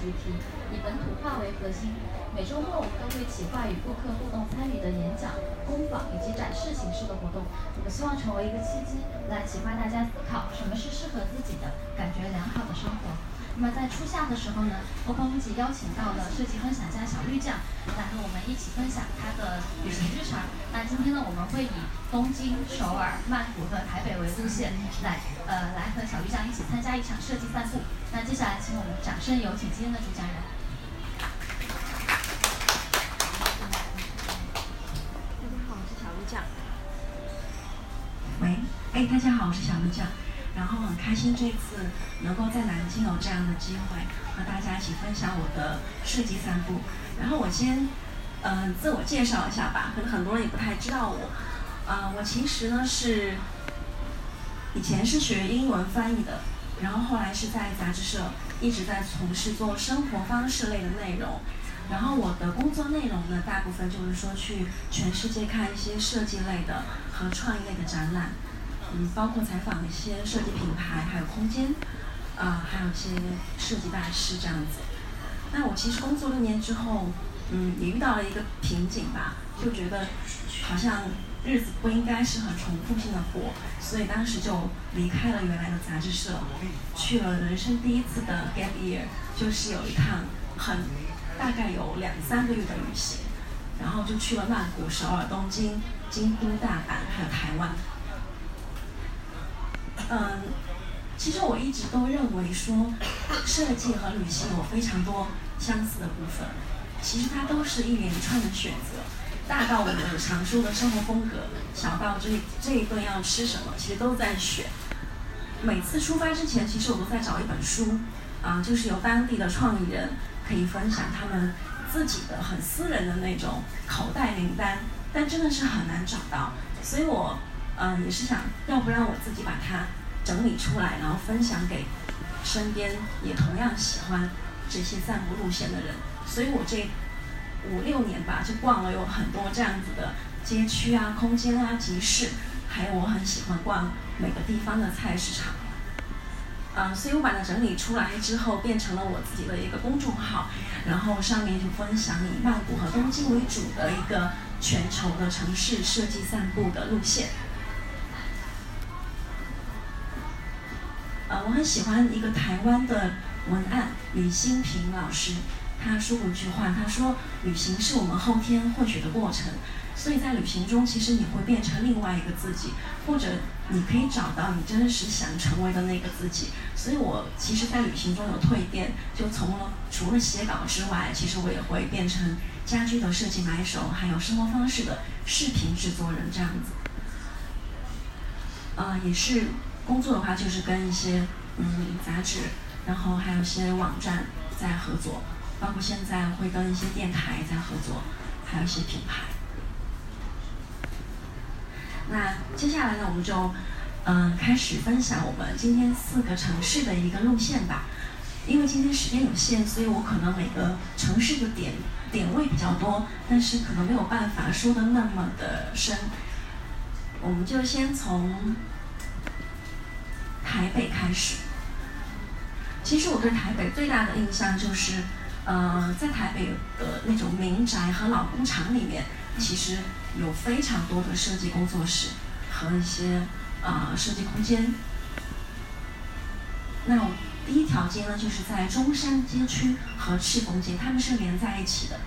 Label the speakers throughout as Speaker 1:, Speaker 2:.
Speaker 1: 主题，以本土化为核心。每周末我们都会企划与顾客互动参与的演讲、工坊以及展示形式的活动。我们希望成为一个契机，来启发大家思考什么是适合自己的、感觉良好的生活。那么在初夏的时候呢，Open 一起邀请到了设计分享家小绿酱来和我们一起分享他的旅行日常。那今天呢，我们会以东京、首尔、曼谷和台北为路线，来呃来和小鱼酱一起参加一场设计散步。那接下来，请我们掌声有请今天的主讲人。
Speaker 2: 大家好，我是小鱼酱。
Speaker 3: 喂，哎，大家好，我是小鱼酱。然后很开心这次能够在南京有这样的机会和大家一起分享我的设计散步。然后我先嗯自我介绍一下吧，可能很多人也不太知道我。啊，我其实呢是以前是学英文翻译的，然后后来是在杂志社一直在从事做生活方式类的内容。然后我的工作内容呢，大部分就是说去全世界看一些设计类的和创意类的展览。嗯，包括采访一些设计品牌，还有空间，啊，还有一些设计大师这样子。那我其实工作六年之后，嗯，也遇到了一个瓶颈吧，就觉得好像日子不应该是很重复性的过，所以当时就离开了原来的杂志社，去了人生第一次的 gap year，就是有一趟很大概有两三个月的旅行，然后就去了曼谷、首尔、东京、京都、大阪，还有台湾。嗯，其实我一直都认为说，设计和旅行有非常多相似的部分。其实它都是一连串的选择，大到我们常说的生活风格，小到这这一顿要吃什么，其实都在选。每次出发之前，其实我都在找一本书，啊，就是由当地的创意人可以分享他们自己的很私人的那种口袋名单，但真的是很难找到，所以我。嗯，也是想要不让我自己把它整理出来，然后分享给身边也同样喜欢这些散步路线的人。所以我这五六年吧，就逛了有很多这样子的街区啊、空间啊、集市，还有我很喜欢逛每个地方的菜市场。嗯，所以我把它整理出来之后，变成了我自己的一个公众号，然后上面就分享以曼谷和东京为主的一个全球的城市设计散步的路线。呃，我很喜欢一个台湾的文案，李新平老师，他说过一句话，他说：“旅行是我们后天获取的过程，所以在旅行中，其实你会变成另外一个自己，或者你可以找到你真实想成为的那个自己。”所以我其实，在旅行中有蜕变，就从了除了写稿之外，其实我也会变成家居的设计买手，还有生活方式的视频制作人这样子。呃，也是。工作的话，就是跟一些嗯杂志，然后还有一些网站在合作，包括现在会跟一些电台在合作，还有一些品牌。那接下来呢，我们就嗯开始分享我们今天四个城市的一个路线吧。因为今天时间有限，所以我可能每个城市的点点位比较多，但是可能没有办法说的那么的深。我们就先从。台北开始，其实我对台北最大的印象就是，呃，在台北的那种民宅和老工厂里面，其实有非常多的设计工作室和一些啊设计空间。那我第一条街呢，就是在中山街区和赤峰街，他们是连在一起的，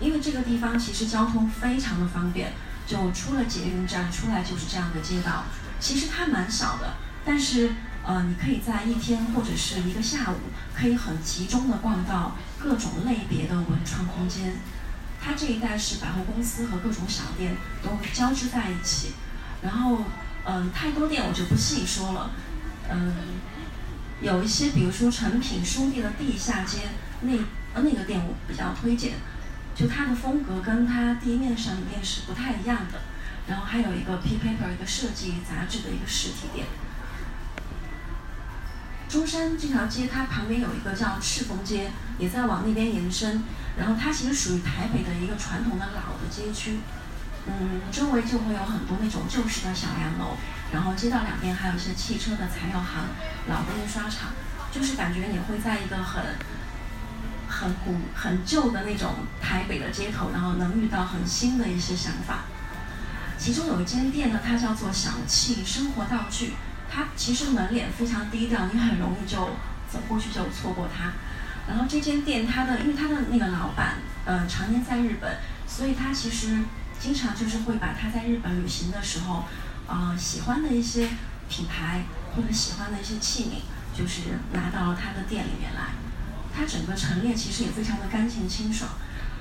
Speaker 3: 因为这个地方其实交通非常的方便，就出了捷运站出来就是这样的街道，其实它蛮小的。但是，呃，你可以在一天或者是一个下午，可以很集中的逛到各种类别的文创空间。它这一带是百货公司和各种小店都交织在一起。然后，嗯，太多店我就不细说了。嗯，有一些，比如说诚品书店的地下街，那呃那个店我比较推荐，就它的风格跟它地面上的店是不太一样的。然后还有一个 P Paper 一个设计杂志的一个实体店。中山这条街，它旁边有一个叫赤峰街，也在往那边延伸。然后它其实属于台北的一个传统的老的街区，嗯，周围就会有很多那种旧式的小洋楼，然后街道两边还有一些汽车的材料行、老的印刷厂，就是感觉你会在一个很很古、很旧的那种台北的街头，然后能遇到很新的一些想法。其中有一间店呢，它叫做小气生活道具，它其实门脸非常低调，你很容易就走过去就错过它。然后这间店它的，因为它的那个老板，呃，常年在日本，所以他其实经常就是会把他在日本旅行的时候，呃，喜欢的一些品牌或者喜欢的一些器皿，就是拿到他的店里面来。他整个陈列其实也非常的干净清爽。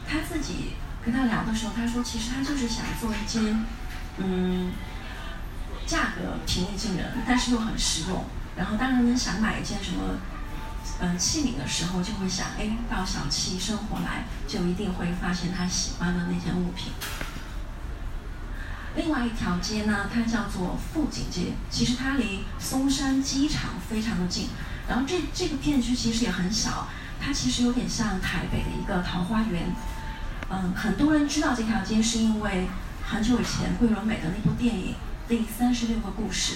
Speaker 3: 他自己跟他聊的时候，他说其实他就是想做一间。嗯，价格平易近人，但是又很实用。然后当人们想买一件什么，嗯，器皿的时候，就会想，哎，到小七生活来，就一定会发现他喜欢的那件物品。另外一条街呢，它叫做富锦街，其实它离松山机场非常的近。然后这这个片区其实也很小，它其实有点像台北的一个桃花源。嗯，很多人知道这条街是因为。很久以前，桂纶镁的那部电影《第三十六个故事》，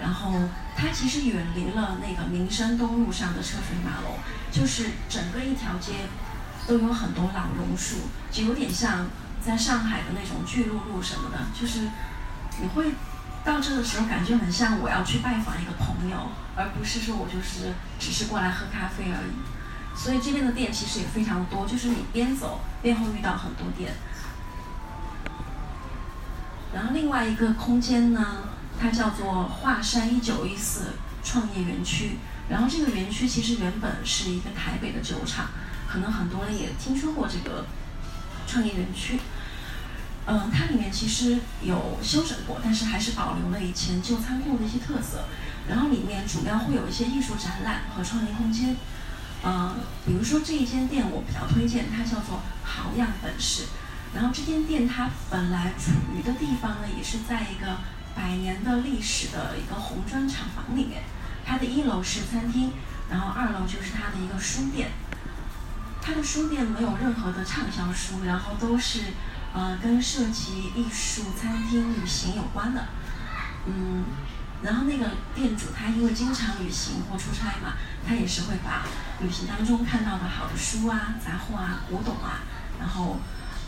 Speaker 3: 然后它其实远离了那个民生东路上的车水马龙，就是整个一条街都有很多老榕树，就有点像在上海的那种巨鹿路什么的，就是你会到这的时候感觉很像我要去拜访一个朋友，而不是说我就是只是过来喝咖啡而已。所以这边的店其实也非常多，就是你边走边会遇到很多店。然后另外一个空间呢，它叫做华山一九一四创业园区。然后这个园区其实原本是一个台北的酒厂，可能很多人也听说过这个创业园区。嗯，它里面其实有修整过，但是还是保留了以前旧仓库的一些特色。然后里面主要会有一些艺术展览和创意空间。嗯，比如说这一间店我比较推荐，它叫做好样本事。然后这间店它本来处于的地方呢，也是在一个百年的历史的一个红砖厂房里面。它的一楼是餐厅，然后二楼就是它的一个书店。它的书店没有任何的畅销书，然后都是呃跟设计、艺术、餐厅、旅行有关的。嗯，然后那个店主他因为经常旅行或出差嘛，他也是会把旅行当中看到的好的书啊、杂货啊、古董啊，然后。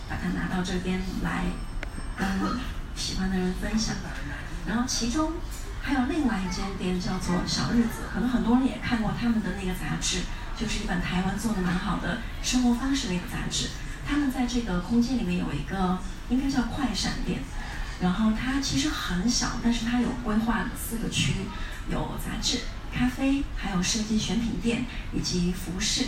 Speaker 3: 把它拿到这边来跟喜欢的人分享，然后其中还有另外一间店叫做小日子，可能很多人也看过他们的那个杂志，就是一本台湾做的蛮好的生活方式的一个杂志。他们在这个空间里面有一个应该叫快闪店，然后它其实很小，但是它有规划四个区，有杂志、咖啡，还有设计选品店以及服饰。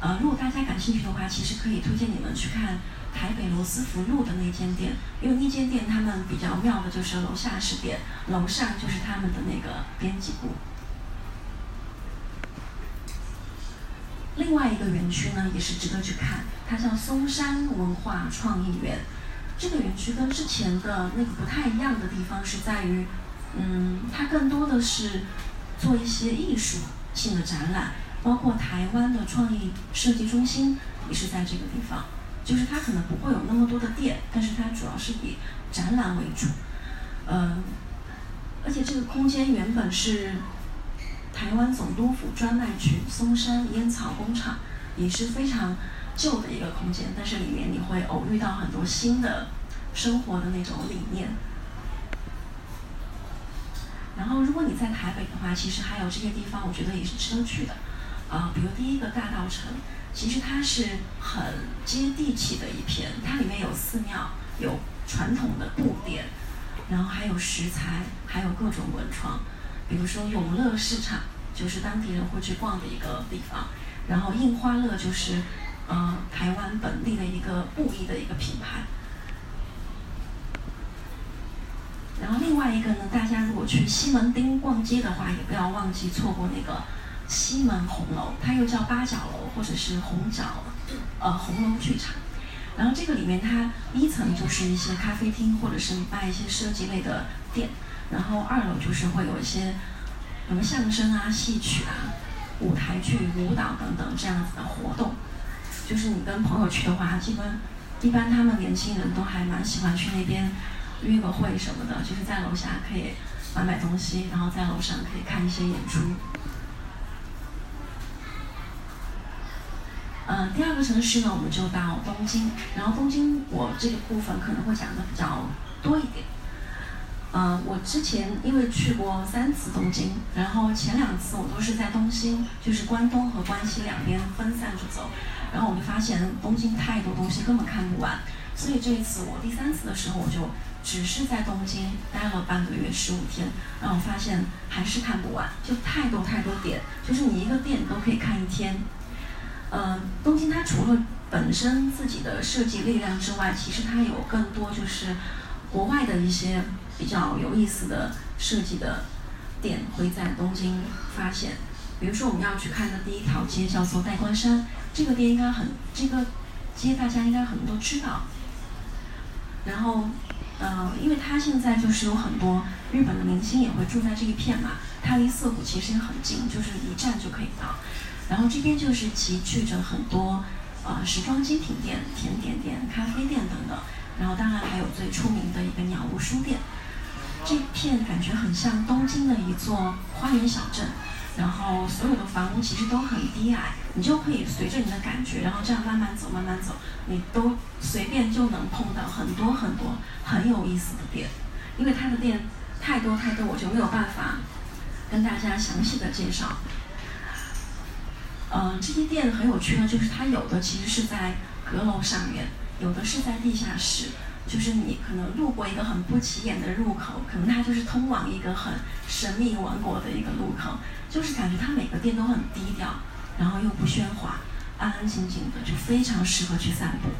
Speaker 3: 呃，如果大家感兴趣的话，其实可以推荐你们去看。台北罗斯福路的那间店，因为那间店他们比较妙的就是楼下是店，楼上就是他们的那个编辑部。另外一个园区呢也是值得去看，它叫松山文化创意园。这个园区跟之前的那个不太一样的地方是在于，嗯，它更多的是做一些艺术性的展览，包括台湾的创意设计中心也是在这个地方。就是它可能不会有那么多的店，但是它主要是以展览为主，嗯，而且这个空间原本是台湾总督府专卖局松山烟草工厂，也是非常旧的一个空间，但是里面你会偶遇到很多新的生活的那种理念。然后如果你在台北的话，其实还有这些地方，我觉得也是值得去的，啊，比如第一个大道城。其实它是很接地气的一片，它里面有寺庙，有传统的布店，然后还有食材，还有各种文创，比如说永乐市场，就是当地人会去逛的一个地方，然后印花乐就是，呃，台湾本地的一个布艺的一个品牌，然后另外一个呢，大家如果去西门町逛街的话，也不要忘记错过那个。西门红楼，它又叫八角楼或者是红角，呃，红楼剧场。然后这个里面它一层就是一些咖啡厅或者是卖一些设计类的店，然后二楼就是会有一些什么相声啊、戏曲啊、舞台剧、舞蹈等等这样子的活动。就是你跟朋友去的话，基本一般他们年轻人都还蛮喜欢去那边约个会什么的，就是在楼下可以买买东西，然后在楼上可以看一些演出。嗯，第二个城市呢，我们就到东京。然后东京，我这个部分可能会讲的比较多一点。嗯，我之前因为去过三次东京，然后前两次我都是在东京，就是关东和关西两边分散着走。然后我就发现东京太多东西根本看不完，所以这一次我第三次的时候，我就只是在东京待了半个月十五天，然后发现还是看不完，就太多太多点，就是你一个店都可以看一天。呃，东京它除了本身自己的设计力量之外，其实它有更多就是国外的一些比较有意思的设计的点会在东京发现。比如说我们要去看的第一条街叫做代官山，这个店应该很这个街大家应该很多都知道。然后，呃，因为它现在就是有很多日本的明星也会住在这一片嘛，它离涩谷其实也很近，就是一站就可以到。然后这边就是集聚着很多呃时装精品店、甜点店、咖啡店等等，然后当然还有最出名的一个鸟屋书店。这片感觉很像东京的一座花园小镇，然后所有的房屋其实都很低矮，你就可以随着你的感觉，然后这样慢慢走、慢慢走，你都随便就能碰到很多很多很有意思的店。因为它的店太多太多，我就没有办法跟大家详细的介绍。嗯，这些店很有趣呢，就是它有的其实是在阁楼上面，有的是在地下室，就是你可能路过一个很不起眼的入口，可能它就是通往一个很神秘王国的一个路口，就是感觉它每个店都很低调，然后又不喧哗，安安静静的，就非常适合去散步。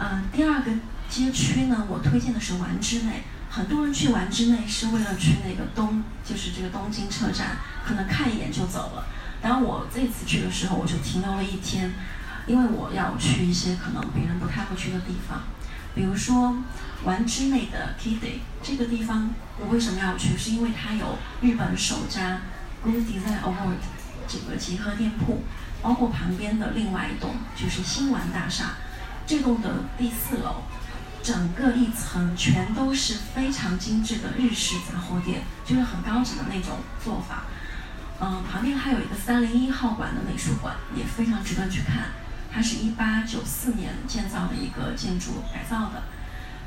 Speaker 3: 嗯，第二个街区呢，我推荐的是丸之内。很多人去玩之内是为了去那个东，就是这个东京车站，可能看一眼就走了。然后我这次去的时候，我就停留了一天，因为我要去一些可能别人不太会去的地方，比如说丸之内的 Kide 这个地方，我为什么要去？是因为它有日本首家 Good Design Award 这个集合店铺，包括旁边的另外一栋就是新丸大厦，这栋的第四楼。整个一层全都是非常精致的日式杂货店，就是很高级的那种做法。嗯，旁边还有一个三零一号馆的美术馆，也非常值得去看。它是一八九四年建造的一个建筑改造的。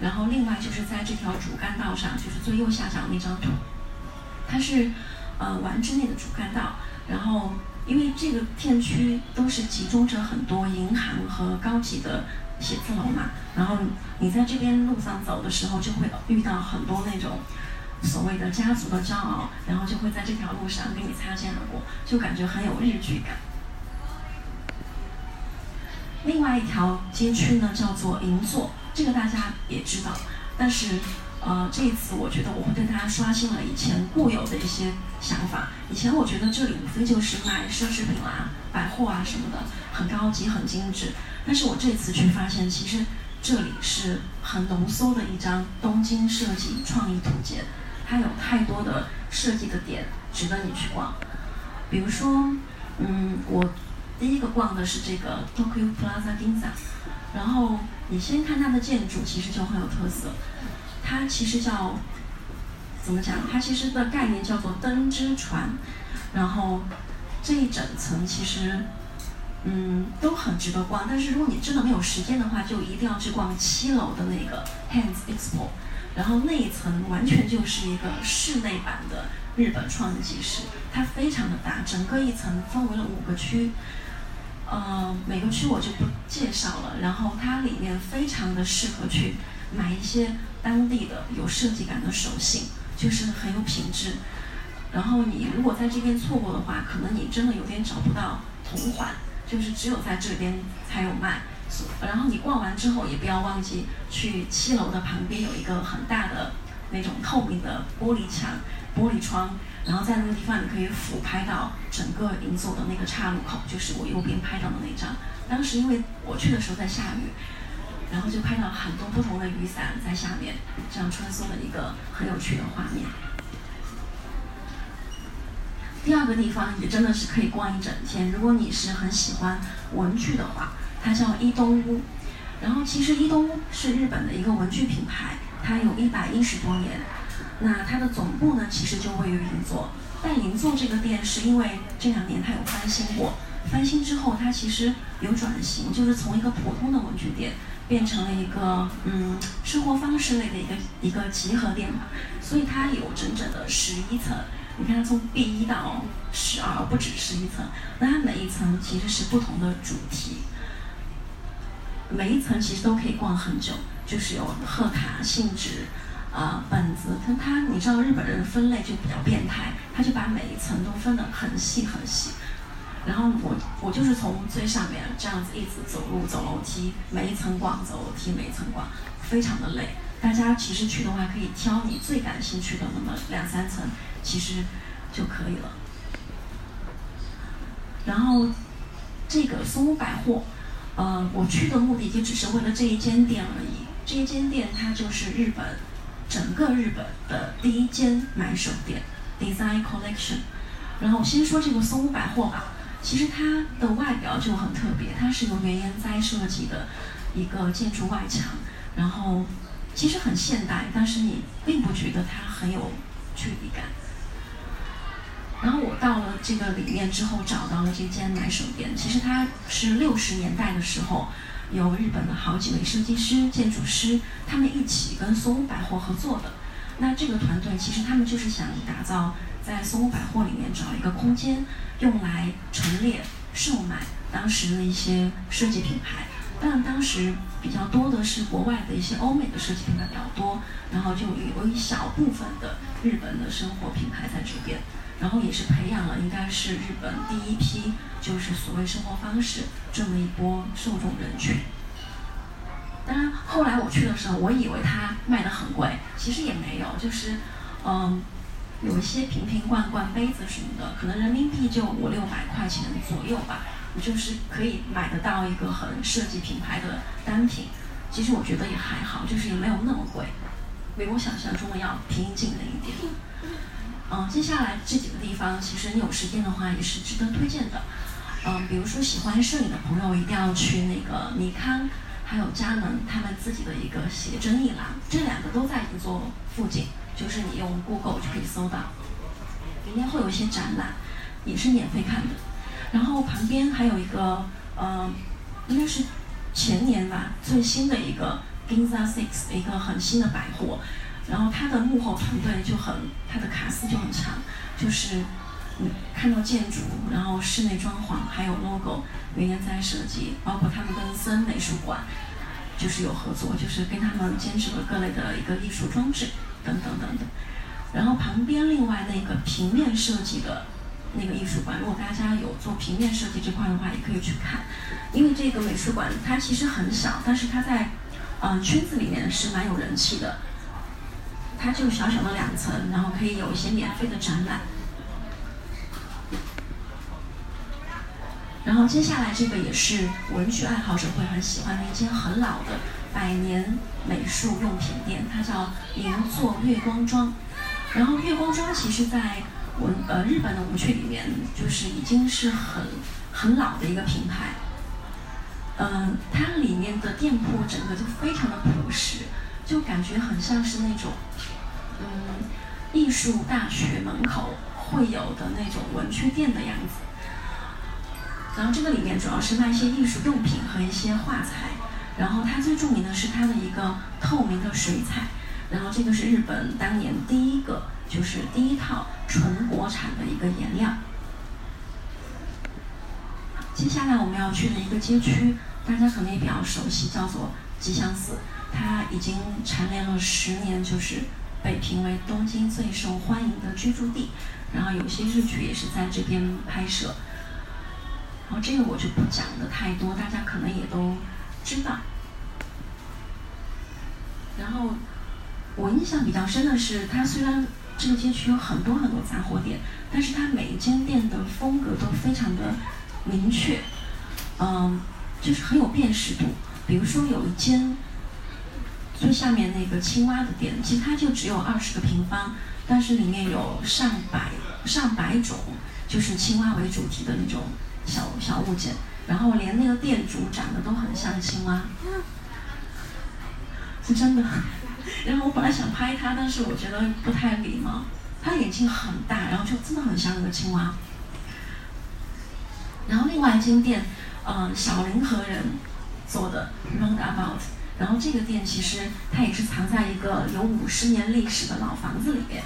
Speaker 3: 然后另外就是在这条主干道上，就是最右下角那张图，它是呃丸之内的主干道。然后因为这个片区都是集中着很多银行和高级的。写字楼嘛，然后你在这边路上走的时候，就会遇到很多那种所谓的家族的骄傲，然后就会在这条路上跟你擦肩而过，就感觉很有日剧感。另外一条街区呢，叫做银座，这个大家也知道，但是呃，这一次我觉得我会对大家刷新了以前固有的一些想法。以前我觉得这里无非就是卖奢侈品啦、百货啊什么的，很高级、很精致。但是我这次去发现，其实这里是很浓缩的一张东京设计创意图鉴，它有太多的设计的点值得你去逛。比如说，嗯，我第一个逛的是这个 Tokyo Plaza Ginza，然后你先看它的建筑，其实就很有特色。它其实叫怎么讲？它其实的概念叫做灯之船，然后这一整层其实。嗯，都很值得逛。但是如果你真的没有时间的话，就一定要去逛七楼的那个 Hands Expo。然后那一层完全就是一个室内版的日本创意集市，它非常的大，整个一层分为了五个区。呃，每个区我就不介绍了。然后它里面非常的适合去买一些当地的有设计感的手信，就是很有品质。然后你如果在这边错过的话，可能你真的有点找不到同款。就是只有在这边才有卖，然后你逛完之后也不要忘记去七楼的旁边有一个很大的那种透明的玻璃墙、玻璃窗，然后在那个地方你可以俯拍到整个银座的那个岔路口，就是我右边拍到的那张。当时因为我去的时候在下雨，然后就看到很多不同的雨伞在下面这样穿梭的一个很有趣的画面。第二个地方也真的是可以逛一整天。如果你是很喜欢文具的话，它叫伊东屋。然后其实伊东屋是日本的一个文具品牌，它有一百一十多年。那它的总部呢，其实就位于银座。但银座这个店是因为这两年它有翻新过，翻新之后它其实有转型，就是从一个普通的文具店变成了一个嗯生活方式类的一个一个集合店嘛，所以它有整整的十一层。你看它，从 B 一到十二，不止十一层，那它每一层其实是不同的主题，每一层其实都可以逛很久，就是有贺卡、信纸。啊，本子，但它，你知道日本人分类就比较变态，他就把每一层都分得很细很细。然后我我就是从最上面这样子一直走路走楼梯，每一层逛走楼梯，每一层逛，非常的累。大家其实去的话可以挑你最感兴趣的那么两三层，其实就可以了。然后这个松屋百货，呃，我去的目的就只是为了这一间店而已。这一间店它就是日本。整个日本的第一间买手店，Design Collection。然后先说这个松屋百货吧，其实它的外表就很特别，它是由原研哉设计的一个建筑外墙，然后其实很现代，但是你并不觉得它很有距离感。然后我到了这个里面之后，找到了这间买手店，其实它是六十年代的时候。有日本的好几位设计师、建筑师，他们一起跟松屋百货合作的。那这个团队其实他们就是想打造在松屋百货里面找一个空间，用来陈列、售卖当时的一些设计品牌。当然，当时比较多的是国外的一些欧美的设计品牌比较多，然后就有一小部分的日本的生活品牌在这边。然后也是培养了，应该是日本第一批，就是所谓生活方式这么一波受众人群。当然，后来我去的时候，我以为它卖的很贵，其实也没有，就是嗯，有一些瓶瓶罐罐、杯子什么的，可能人民币就五六百块钱左右吧，就是可以买得到一个很设计品牌的单品。其实我觉得也还好，就是也没有那么贵，比我想象中的要平静了一点。嗯，接下来这几个地方，其实你有时间的话也是值得推荐的。嗯，比如说喜欢摄影的朋友，一定要去那个尼康，还有佳能他们自己的一个写真一廊，这两个都在银座附近，就是你用 Google 就可以搜到。里面会有一些展览，也是免费看的。然后旁边还有一个，嗯，应该是前年吧，最新的一个 Ginza Six，的一个很新的百货。然后它的幕后团队就很，它的卡司就很强，就是你看到建筑，然后室内装潢，还有 logo，原研在设计，包括他们跟森美术馆就是有合作，就是跟他们监制了各类的一个艺术装置等等等等。然后旁边另外那个平面设计的那个艺术馆，如果大家有做平面设计这块的话，也可以去看，因为这个美术馆它其实很小，但是它在嗯圈子里面是蛮有人气的。它就小小的两层，然后可以有一些免费的展览。然后接下来这个也是文具爱好者会很喜欢的一间很老的百年美术用品店，它叫银座月光庄。然后月光庄其实在文呃日本的文具里面，就是已经是很很老的一个品牌。嗯，它里面的店铺整个就非常的朴实。就感觉很像是那种，嗯，艺术大学门口会有的那种文具店的样子。然后这个里面主要是卖一些艺术用品和一些画材。然后它最著名的是它的一个透明的水彩。然后这个是日本当年第一个，就是第一套纯国产的一个颜料。接下来我们要去的一个街区，大家可能也比较熟悉，叫做吉祥寺。它已经蝉联了十年，就是被评为东京最受欢迎的居住地。然后有些日剧也是在这边拍摄。然后这个我就不讲的太多，大家可能也都知道。然后我印象比较深的是，它虽然这个街区有很多很多杂货店，但是它每一间店的风格都非常的明确，嗯，就是很有辨识度。比如说有一间。最下面那个青蛙的店，其实它就只有二十个平方，但是里面有上百上百种，就是青蛙为主题的那种小小物件，然后连那个店主长得都很像青蛙，是 真的。然后我本来想拍他，但是我觉得不太礼貌，他眼睛很大，然后就真的很像那个青蛙。然后另外一间店，呃，小林和人做的 Roundabout，然后这个店其实它也是藏在一个有五十年历史的老房子里面。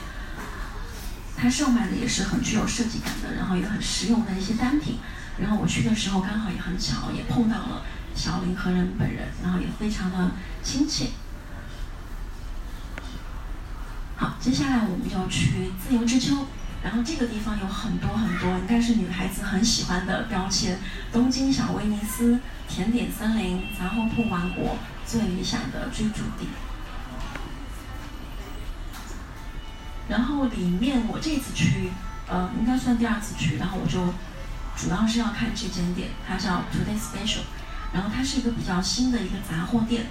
Speaker 3: 它售卖的也是很具有设计感的，然后也很实用的一些单品。然后我去的时候刚好也很巧，也碰到了小林和人本人，然后也非常的亲切。好，接下来我们就去自由之丘。然后这个地方有很多很多，应该是女孩子很喜欢的标签：东京小威尼斯、甜点森林、杂货铺王国，最理想的居住地。然后里面我这次去，呃，应该算第二次去，然后我就主要是要看这间店，它叫 Today Special，然后它是一个比较新的一个杂货店。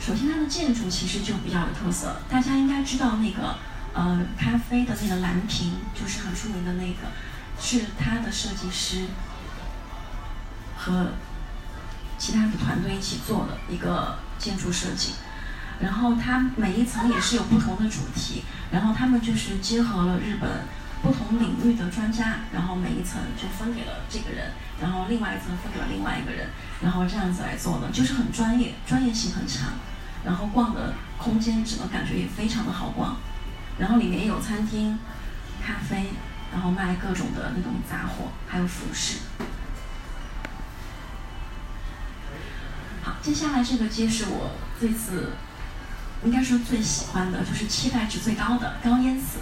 Speaker 3: 首先它的建筑其实就比较有特色，大家应该知道那个。呃，咖啡的那个蓝瓶就是很出名的那个，是他的设计师和其他的团队一起做的一个建筑设计。然后它每一层也是有不同的主题，然后他们就是结合了日本不同领域的专家，然后每一层就分给了这个人，然后另外一层分给了另外一个人，然后这样子来做的，就是很专业，专业性很强。然后逛的空间整个感觉也非常的好逛。然后里面有餐厅、咖啡，然后卖各种的那种杂货，还有服饰。好，接下来这个街是我这次应该说最喜欢的，就是期待值最高的高烟寺。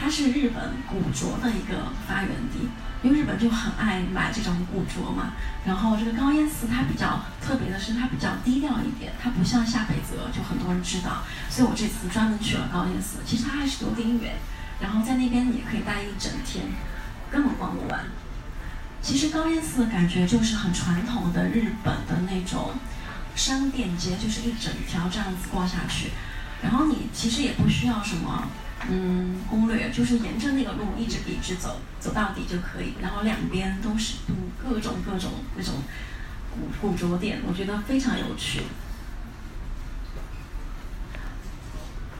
Speaker 3: 它是日本古着的一个发源地，因为日本就很爱买这种古着嘛。然后这个高烟寺它比较特别的是，它比较低调一点，它不像下北泽就很多人知道。所以我这次专门去了高烟寺，其实它还是有点远，然后在那边也可以待一整天，根本逛不完。其实高烟寺的感觉就是很传统的日本的那种商店街，就是一整条这样子逛下去，然后你其实也不需要什么。嗯，攻略就是沿着那个路一直一直走，走到底就可以。然后两边都是各种各种那种古古着店，我觉得非常有趣。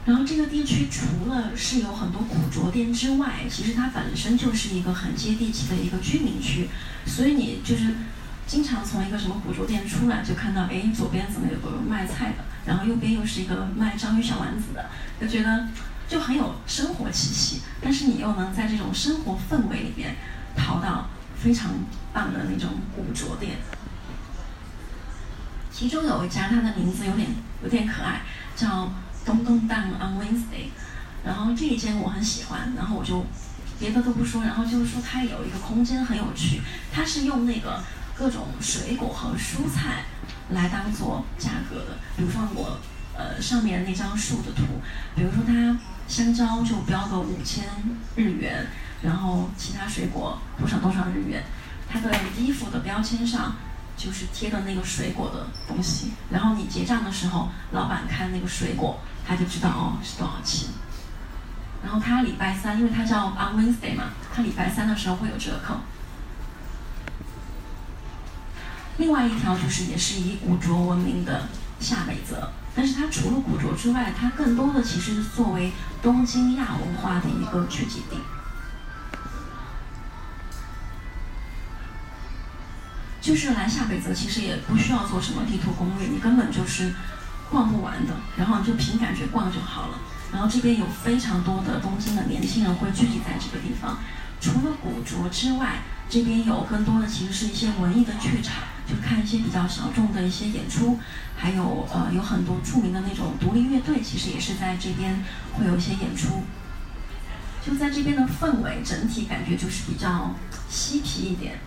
Speaker 3: 然后这个地区除了是有很多古着店之外，其实它本身就是一个很接地气的一个居民区，所以你就是经常从一个什么古着店出来，就看到哎，左边怎么有个卖菜的，然后右边又是一个卖章鱼小丸子的，就觉得。就很有生活气息，但是你又能在这种生活氛围里面淘到非常棒的那种古着店。其中有一家，它的名字有点有点可爱，叫东东 Down on Wednesday。然后这一间我很喜欢，然后我就别的都不说，然后就是说它有一个空间很有趣，它是用那个各种水果和蔬菜来当做价格的，比如说我呃上面那张树的图，比如说它。香蕉就标个五千日元，然后其他水果多少多少日元。它的衣服的标签上就是贴的那个水果的东西，然后你结账的时候，老板看那个水果，他就知道哦是多少钱。然后他礼拜三，因为他叫 On Wednesday 嘛，他礼拜三的时候会有折扣。另外一条就是也是以古着闻名的下北泽。但是它除了古着之外，它更多的其实是作为东京亚文化的一个聚集地。就是来下北泽，其实也不需要做什么地图攻略，你根本就是逛不完的，然后你就凭感觉逛就好了。然后这边有非常多的东京的年轻人会聚集在这个地方。除了古着之外，这边有更多的其实是一些文艺的剧场。就看一些比较小众的一些演出，还有呃有很多著名的那种独立乐队，其实也是在这边会有一些演出。就在这边的氛围整体感觉就是比较嬉皮一点。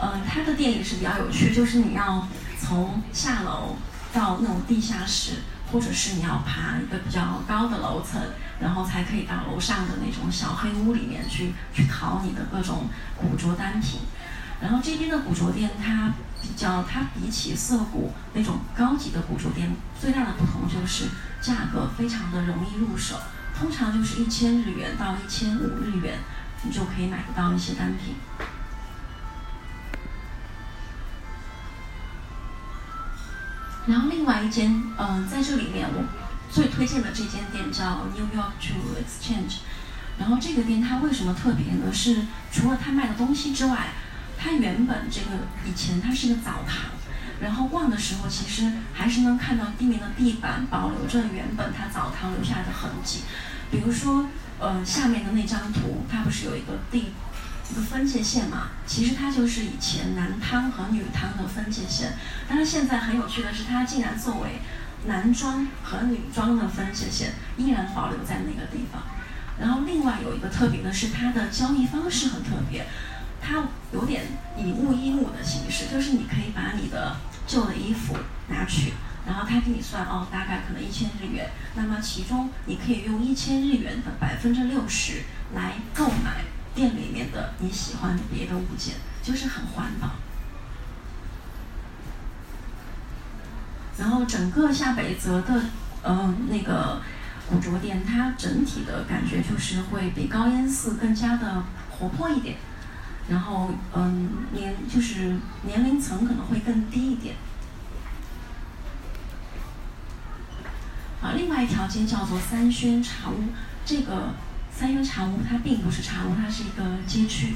Speaker 3: 嗯，他的店也是比较有趣，就是你要从下楼到那种地下室。或者是你要爬一个比较高的楼层，然后才可以到楼上的那种小黑屋里面去去淘你的各种古着单品。然后这边的古着店，它比较它比起涩谷那种高级的古着店，最大的不同就是价格非常的容易入手，通常就是一千日元到一千五日元，你就可以买得到一些单品。然后另外一间，嗯，在这里面我最推荐的这间店叫 New York to Exchange。然后这个店它为什么特别呢？是除了它卖的东西之外，它原本这个以前它是个澡堂，然后逛的时候其实还是能看到地面的地板保留着原本它澡堂留下的痕迹。比如说，呃，下面的那张图，它不是有一个地一个分界线嘛？其实它就是以前男汤和女汤的分界线。但是现在很有趣的是，它竟然作为男装和女装的分界线，依然保留在那个地方。然后另外有一个特别的是，它的交易方式很特别，它有点以物易物的形式，就是你可以把你的旧的衣服拿去，然后他给你算哦，大概可能一千日元，那么其中你可以用一千日元的百分之六十来购买店里面的你喜欢的别的物件，就是很环保。然后整个下北泽的呃那个。古着店，它整体的感觉就是会比高烟寺更加的活泼一点，然后嗯年就是年龄层可能会更低一点。啊，另外一条街叫做三轩茶屋，这个三轩茶屋它并不是茶屋，它是一个街区。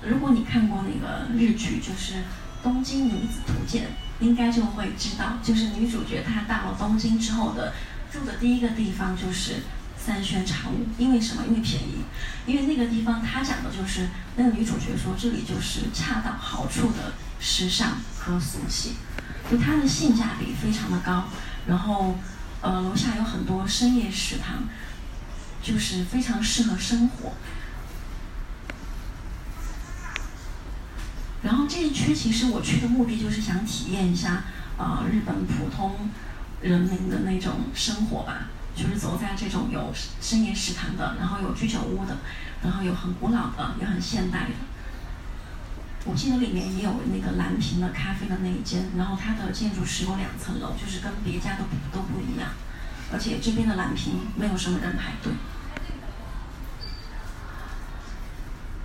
Speaker 3: 如果你看过那个日剧，就是《东京女子图鉴》，应该就会知道，就是女主角她到了东京之后的。住的第一个地方就是三轩茶屋，因为什么？因为便宜。因为那个地方，他讲的就是那个女主角说，这里就是恰到好处的时尚和俗气，就它的性价比非常的高。然后，呃，楼下有很多深夜食堂，就是非常适合生活。然后这一区其实我去的目的就是想体验一下，呃，日本普通。人民的那种生活吧，就是走在这种有深夜食堂的，然后有居酒屋的，然后有很古老的，也很现代的。我记得里面也有那个蓝瓶的咖啡的那一间，然后它的建筑是有两层楼，就是跟别家都都不一样。而且这边的蓝屏没有什么人排队。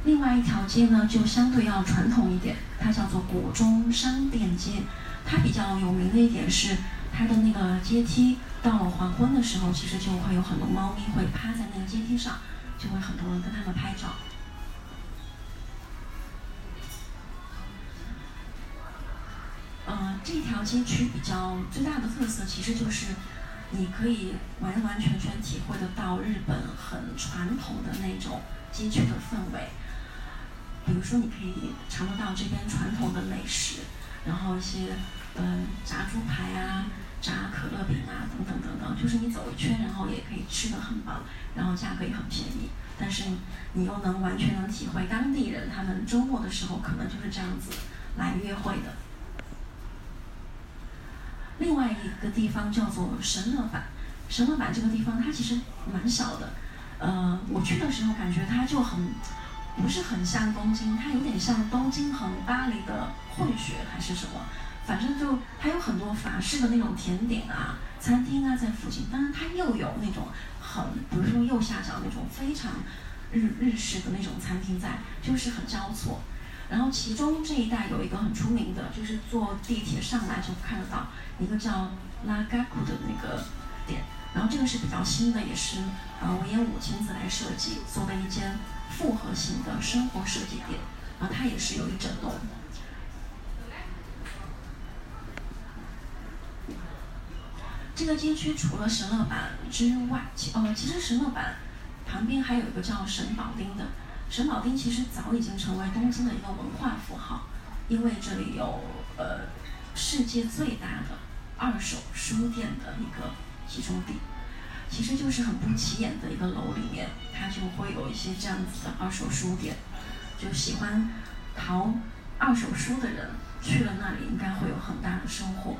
Speaker 3: 另外一条街呢，就相对要传统一点，它叫做国中商店街。它比较有名的一点是。它的那个阶梯到了黄昏的时候，其实就会有很多猫咪会趴在那个阶梯上，就会很多人跟他们拍照。嗯，这条街区比较最大的特色，其实就是你可以完完全全体会得到日本很传统的那种街区的氛围。比如说，你可以尝得到这边传统的美食，然后一些。嗯，炸猪排啊，炸可乐饼啊，等等等等，就是你走一圈，然后也可以吃得很饱，然后价格也很便宜，但是你又能完全能体会当地人他们周末的时候可能就是这样子来约会的。另外一个地方叫做神乐坂，神乐坂这个地方它其实蛮小的，呃，我去的时候感觉它就很不是很像东京，它有点像东京和巴黎的混血还是什么。反正就它有很多法式的那种甜点啊、餐厅啊在附近，当然它又有那种很，比如说右下角那种非常日日式的那种餐厅在，就是很交错。然后其中这一带有一个很出名的，就是坐地铁上来就看得到一个叫拉嘎库的那个店。然后这个是比较新的，也是呃文彦武亲自来设计做的一间复合型的生活设计店。然后它也是有一整栋。这个街区除了神乐坂之外，其呃其实神乐坂旁边还有一个叫神保町的。神保町其实早已经成为东京的一个文化符号，因为这里有呃世界最大的二手书店的一个集中地。其实就是很不起眼的一个楼里面，它就会有一些这样子的二手书店。就喜欢淘二手书的人去了那里，应该会有很大的收获。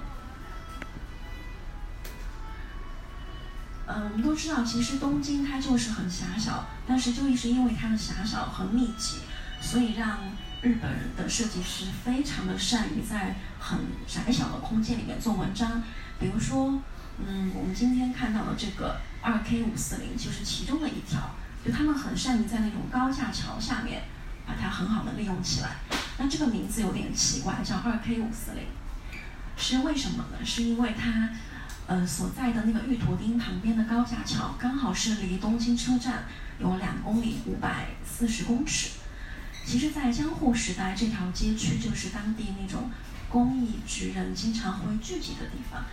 Speaker 3: 嗯，我们都知道，其实东京它就是很狭小，但是就是因为它的狭小和密集，所以让日本的设计师非常的善于在很窄小的空间里面做文章。比如说，嗯，我们今天看到的这个二 K 五四零就是其中的一条，就他们很善于在那种高架桥下面把它很好的利用起来。那这个名字有点奇怪，叫二 K 五四零，是为什么呢？是因为它。呃所在的那个玉图町旁边的高架桥，刚好是离东京车站有两公里五百四十公尺。其实，在江户时代，这条街区就是当地那种工艺职人经常会聚集的地方。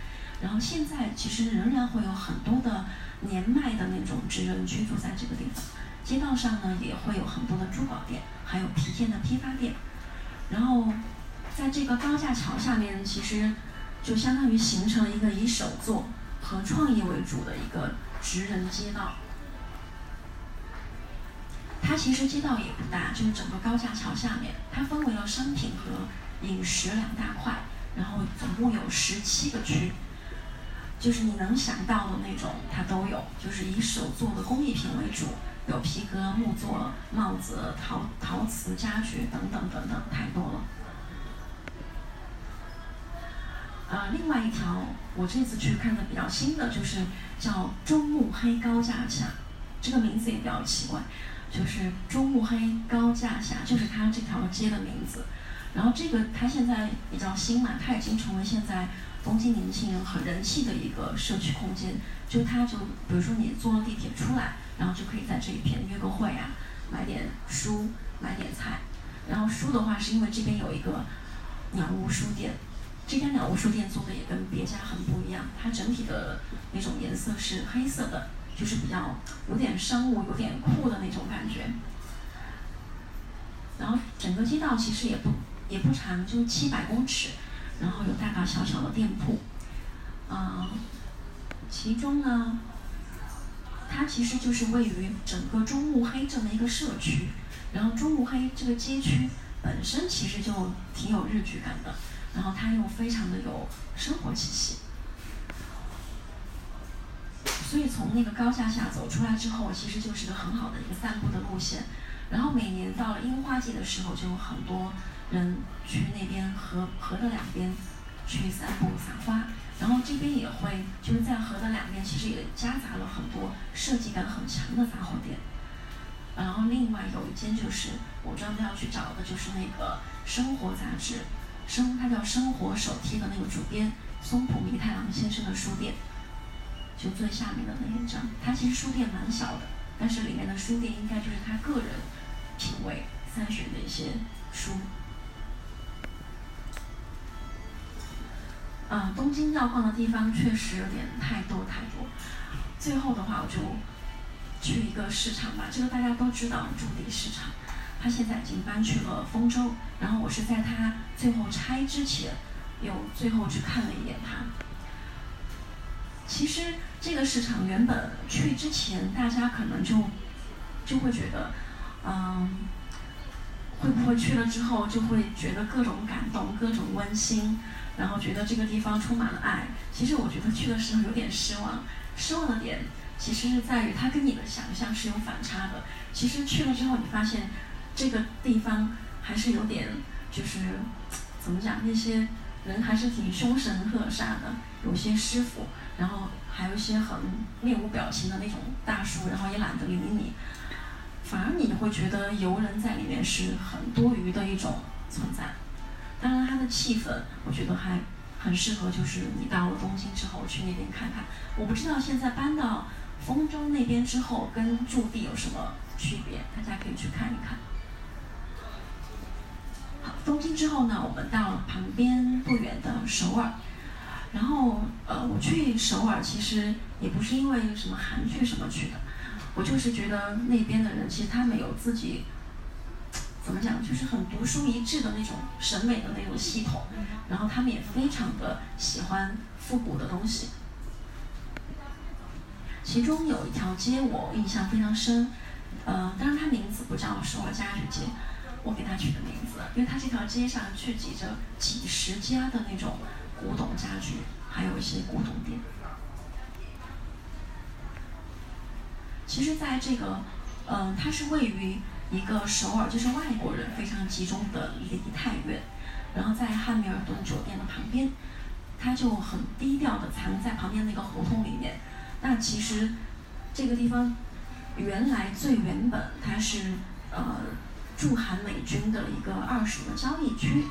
Speaker 3: 然后现在其实仍然会有很多的年迈的那种职人居住在这个地方。街道上呢也会有很多的珠宝店，还有皮件的批发店。然后在这个高架桥下面，其实就相当于形成了一个以手作和创意为主的一个职人街道。它其实街道也不大，就是整个高架桥下面，它分为了商品和饮食两大块，然后总共有十七个区，就是你能想到的那种它都有，就是以手做的工艺品为主，有皮革、木作、帽子、陶陶瓷、家具等等等等，太多了。呃，另外一条我这次去看的比较新的，就是叫中目黑高架下，这个名字也比较奇怪。就是中目黑高架下，就是它这条街的名字。然后这个它现在比较新嘛，它已经成为现在东京年轻人很人气的一个社区空间。就它就比如说你坐地铁出来，然后就可以在这一片约个会啊，买点书，买点菜。然后书的话是因为这边有一个鸟屋书店，这家鸟屋书店做的也跟别家很不一样，它整体的那种颜色是黑色的。就是比较有点商务、有点酷的那种感觉。然后整个街道其实也不也不长，就七百公尺，然后有大大小小的店铺。嗯，其中呢，它其实就是位于整个中目黑这么一个社区。然后中目黑这个街区本身其实就挺有日剧感的，然后它又非常的有生活气息。所以从那个高架下走出来之后，其实就是个很好的一个散步的路线。然后每年到了樱花季的时候，就有很多人去那边河河的两边去散步撒花。然后这边也会就是在河的两边，其实也夹杂了很多设计感很强的杂货店。然后另外有一间就是我专门要去找的，就是那个生活杂志，生他叫生活手提的那个主编松浦弥太郎先生的书店。就最下面的那一张，他其实书店蛮小的，但是里面的书店应该就是他个人品味筛选的一些书。啊，东京要逛的地方确实有点太多太多。最后的话，我就去一个市场吧，这个大家都知道筑地市场，他现在已经搬去了丰州，然后我是在他最后拆之前，又最后去看了一眼他。其实这个市场原本去之前，大家可能就就会觉得，嗯，会不会去了之后就会觉得各种感动、各种温馨，然后觉得这个地方充满了爱。其实我觉得去的时候有点失望，失望的点其实是在于它跟你的想象是有反差的。其实去了之后，你发现这个地方还是有点就是怎么讲，那些人还是挺凶神恶煞的，有些师傅。然后还有一些很面无表情的那种大叔，然后也懒得理你，反而你会觉得游人在里面是很多余的一种存在。当然，它的气氛我觉得还很适合，就是你到了东京之后去那边看看。我不知道现在搬到丰州那边之后跟驻地有什么区别，大家可以去看一看。好，东京之后呢，我们到旁边不远的首尔。然后，呃，我去首尔其实也不是因为什么韩剧什么去的，我就是觉得那边的人其实他们有自己，怎么讲，就是很独树一帜的那种审美的那种系统，然后他们也非常的喜欢复古的东西。其中有一条街我印象非常深，呃，当然它名字不叫首尔家具街，我给它取的名字，因为它这条街上聚集着几十家的那种。古董家具，还有一些古董店。其实，在这个，嗯，它是位于一个首尔，就是外国人非常集中的梨泰院，然后在汉密尔顿酒店的旁边，它就很低调的藏在旁边那个胡同里面。那其实，这个地方原来最原本它是呃驻韩美军的一个二手的交易区。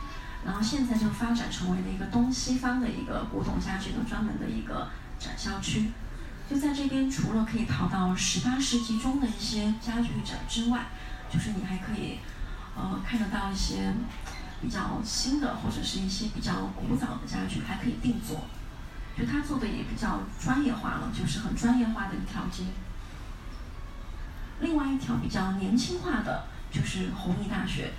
Speaker 3: 然后现在就发展成为了一个东西方的一个古董家具的专门的一个展销区。就在这边，除了可以淘到十八世纪中的一些家具展之外，就是你还可以呃看得到一些比较新的或者是一些比较古早的家具，还可以定做。就他做的也比较专业化了，就是很专业化的一条街。另外一条比较年轻化的就是弘毅大学，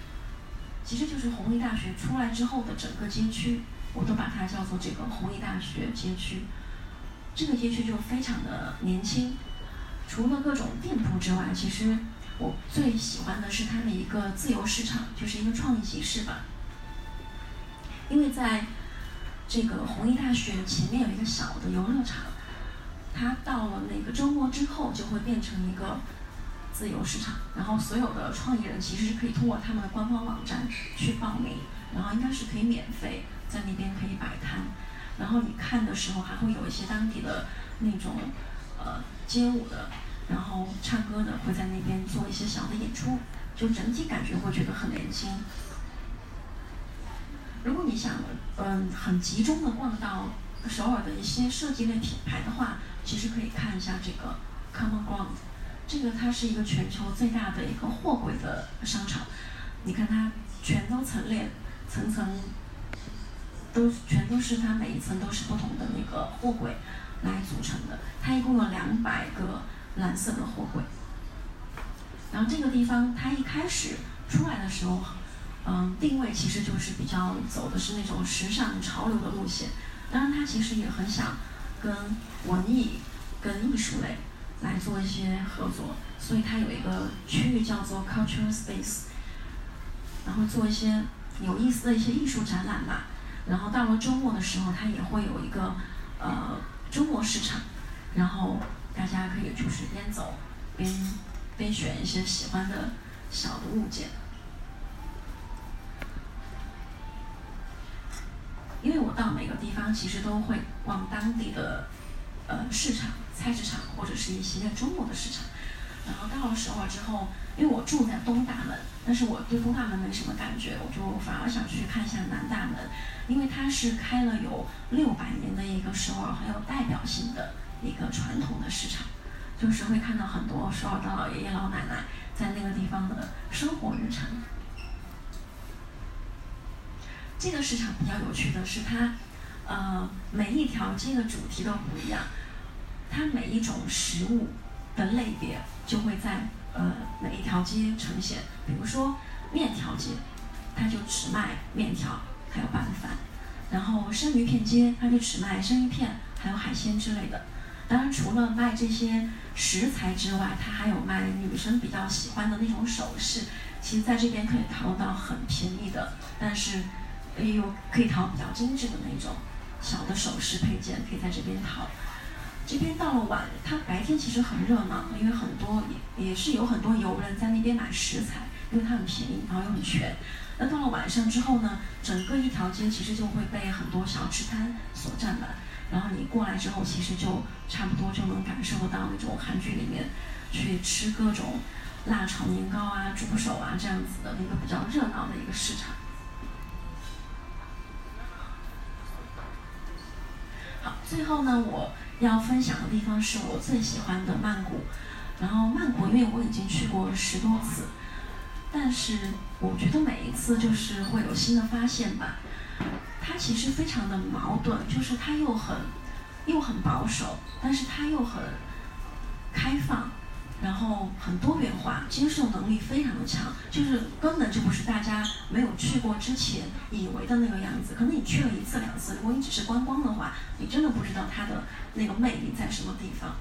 Speaker 3: 其实就是弘毅大学出来之后的整个街区，我都把它叫做这个弘毅大学街区。这个街区就非常的年轻，除了各种店铺之外，其实我最喜欢的是它的一个自由市场，就是一个创意集市吧。因为在这个弘毅大学前面有一个小的游乐场，它到了那个周末之后就会变成一个自由市场，然后所有的创意人其实是可以通过他们的官方网站去报名，然后应该是可以免费在那边可以摆摊。然后你看的时候，还会有一些当地的那种呃街舞的，然后唱歌的会在那边做一些小的演出，就整体感觉会觉得很年轻。如果你想嗯很集中的逛到首尔的一些设计类品牌的话，其实可以看一下这个 Common Ground，这个它是一个全球最大的一个货柜的商场，你看它全都陈列层层。都全都是它每一层都是不同的那个货柜来组成的，它一共有两百个蓝色的货柜。然后这个地方它一开始出来的时候，嗯，定位其实就是比较走的是那种时尚潮流的路线。当然，它其实也很想跟文艺、跟艺术类来做一些合作，所以它有一个区域叫做 Cultural Space，然后做一些有意思的一些艺术展览吧。然后到了周末的时候，它也会有一个呃周末市场，然后大家可以就是边走边边选一些喜欢的小的物件。因为我到每个地方其实都会逛当地的呃市场、菜市场或者是一些周末的市场。然后到了首尔之后，因为我住在东大门，但是我对东大门没什么感觉，我就反而想去看一下南大门，因为它是开了有六百年的一个首尔很有代表性的一个传统的市场，就是会看到很多首尔的老爷爷老奶奶在那个地方的生活日常。这个市场比较有趣的是，它呃每一条街的主题都不一样，它每一种食物。的类别就会在呃每一条街呈现，比如说面条街，它就只卖面条，还有拌饭；然后生鱼片街，它就只卖生鱼片，还有海鲜之类的。当然，除了卖这些食材之外，它还有卖女生比较喜欢的那种首饰。其实在这边可以淘到很便宜的，但是又可以淘比较精致的那种小的首饰配件，可以在这边淘。这边到了晚，它白天其实很热闹，因为很多也也是有很多游人在那边买食材，因为它很便宜，然后又很全。那到了晚上之后呢，整个一条街其实就会被很多小吃摊所占满。然后你过来之后，其实就差不多就能感受到那种韩剧里面去吃各种辣炒年糕啊、猪手啊这样子的一个比较热闹的一个市场。好，最后呢，我。要分享的地方是我最喜欢的曼谷，然后曼谷因为我已经去过十多次，但是我觉得每一次就是会有新的发现吧。它其实非常的矛盾，就是它又很又很保守，但是它又很开放。然后很多元化，接受能力非常的强，就是根本就不是大家没有去过之前以为的那个样子。可能你去了一次两次，如果你只是观光的话，你真的不知道它的那个魅力在什么地方。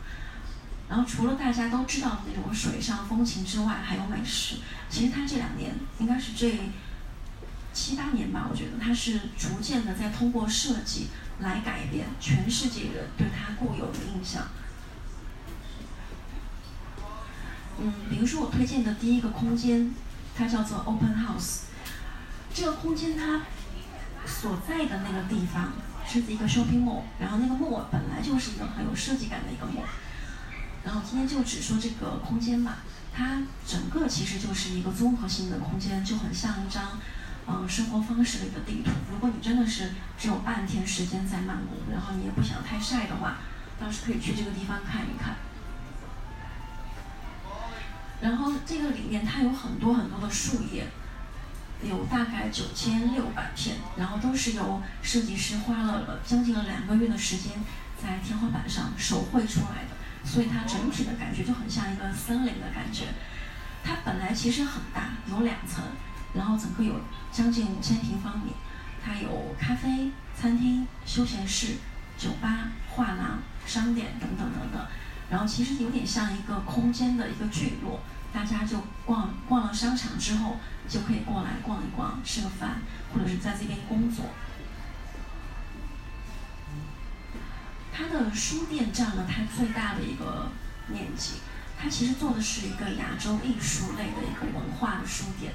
Speaker 3: 然后除了大家都知道的那种水上风情之外，还有美食。其实它这两年应该是这七八年吧，我觉得它是逐渐的在通过设计来改变全世界人对它固有的印象。嗯，比如说我推荐的第一个空间，它叫做 Open House。这个空间它所在的那个地方是一个 shopping mall，然后那个 mall 本来就是一个很有设计感的一个 mall。然后今天就只说这个空间吧，它整个其实就是一个综合性的空间，就很像一张嗯生活方式类的地图。如果你真的是只有半天时间在曼谷，然后你也不想太晒的话，倒是可以去这个地方看一看。然后这个里面它有很多很多的树叶，有大概九千六百片，然后都是由设计师花了将近两个月的时间在天花板上手绘出来的，所以它整体的感觉就很像一个森林的感觉。它本来其实很大，有两层，然后整个有将近五千平方米，它有咖啡、餐厅、休闲室、酒吧、画廊、商店等等等等。然后其实有点像一个空间的一个聚落，大家就逛逛了商场之后，就可以过来逛一逛，吃个饭，或者是在这边工作。它的书店占了它最大的一个面积，它其实做的是一个亚洲艺术类的一个文化的书店，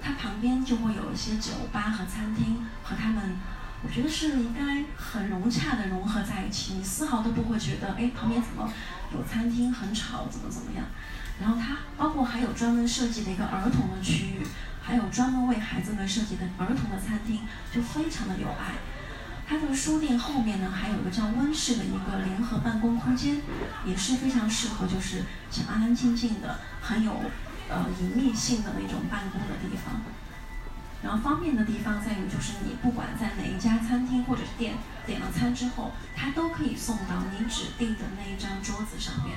Speaker 3: 它旁边就会有一些酒吧和餐厅和他们。我觉得是应该很融洽的融合在一起，你丝毫都不会觉得，哎，旁边怎么有餐厅很吵，怎么怎么样？然后它包括还有专门设计的一个儿童的区域，还有专门为孩子们设计的儿童的餐厅，就非常的有爱。它的书店后面呢，还有一个叫温室的一个联合办公空间，也是非常适合就是想安安静静的、很有呃隐秘性的那种办公的地方。然后方便的地方在于，就是你不管在哪一家餐厅或者是店点了餐之后，它都可以送到你指定的那一张桌子上面。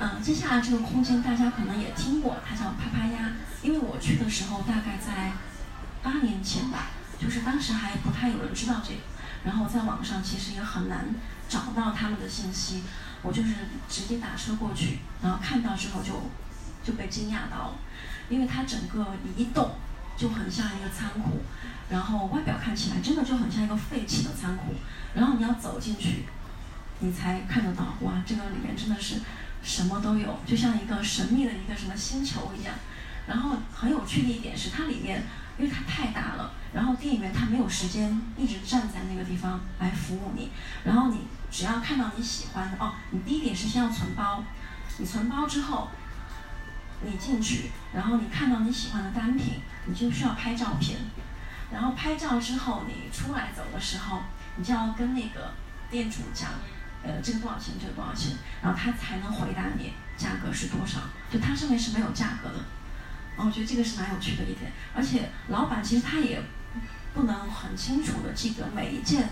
Speaker 3: 嗯，接下来这个空间大家可能也听过，它叫啪啪鸭。因为我去的时候大概在八年前吧，就是当时还不太有人知道这个，然后在网上其实也很难找到他们的信息。我就是直接打车过去，然后看到之后就。就被惊讶到了，因为它整个一栋就很像一个仓库，然后外表看起来真的就很像一个废弃的仓库，然后你要走进去，你才看得到，哇，这个里面真的是什么都有，就像一个神秘的一个什么星球一样。然后很有趣的一点是，它里面因为它太大了，然后店员他没有时间一直站在那个地方来服务你，然后你只要看到你喜欢的，哦，你第一点是先要存包，你存包之后。你进去，然后你看到你喜欢的单品，你就需要拍照片。然后拍照之后，你出来走的时候，你就要跟那个店主讲，呃，这个多少钱，这个多少钱，然后他才能回答你价格是多少。就它上面是没有价格的。然后我觉得这个是蛮有趣的一点。而且老板其实他也不能很清楚的记得每一件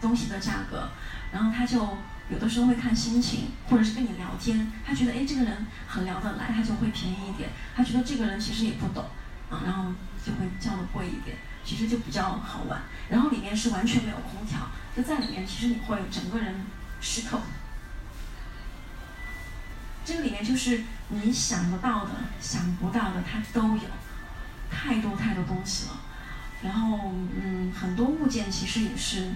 Speaker 3: 东西的价格，然后他就。有的时候会看心情，或者是跟你聊天，他觉得哎这个人很聊得来，他就会便宜一点；他觉得这个人其实也不懂，啊，然后就会叫的贵一点，其实就比较好玩。然后里面是完全没有空调，就在里面，其实你会整个人湿透。这个里面就是你想得到的、想不到的，它都有，太多太多东西了。然后嗯，很多物件其实也是。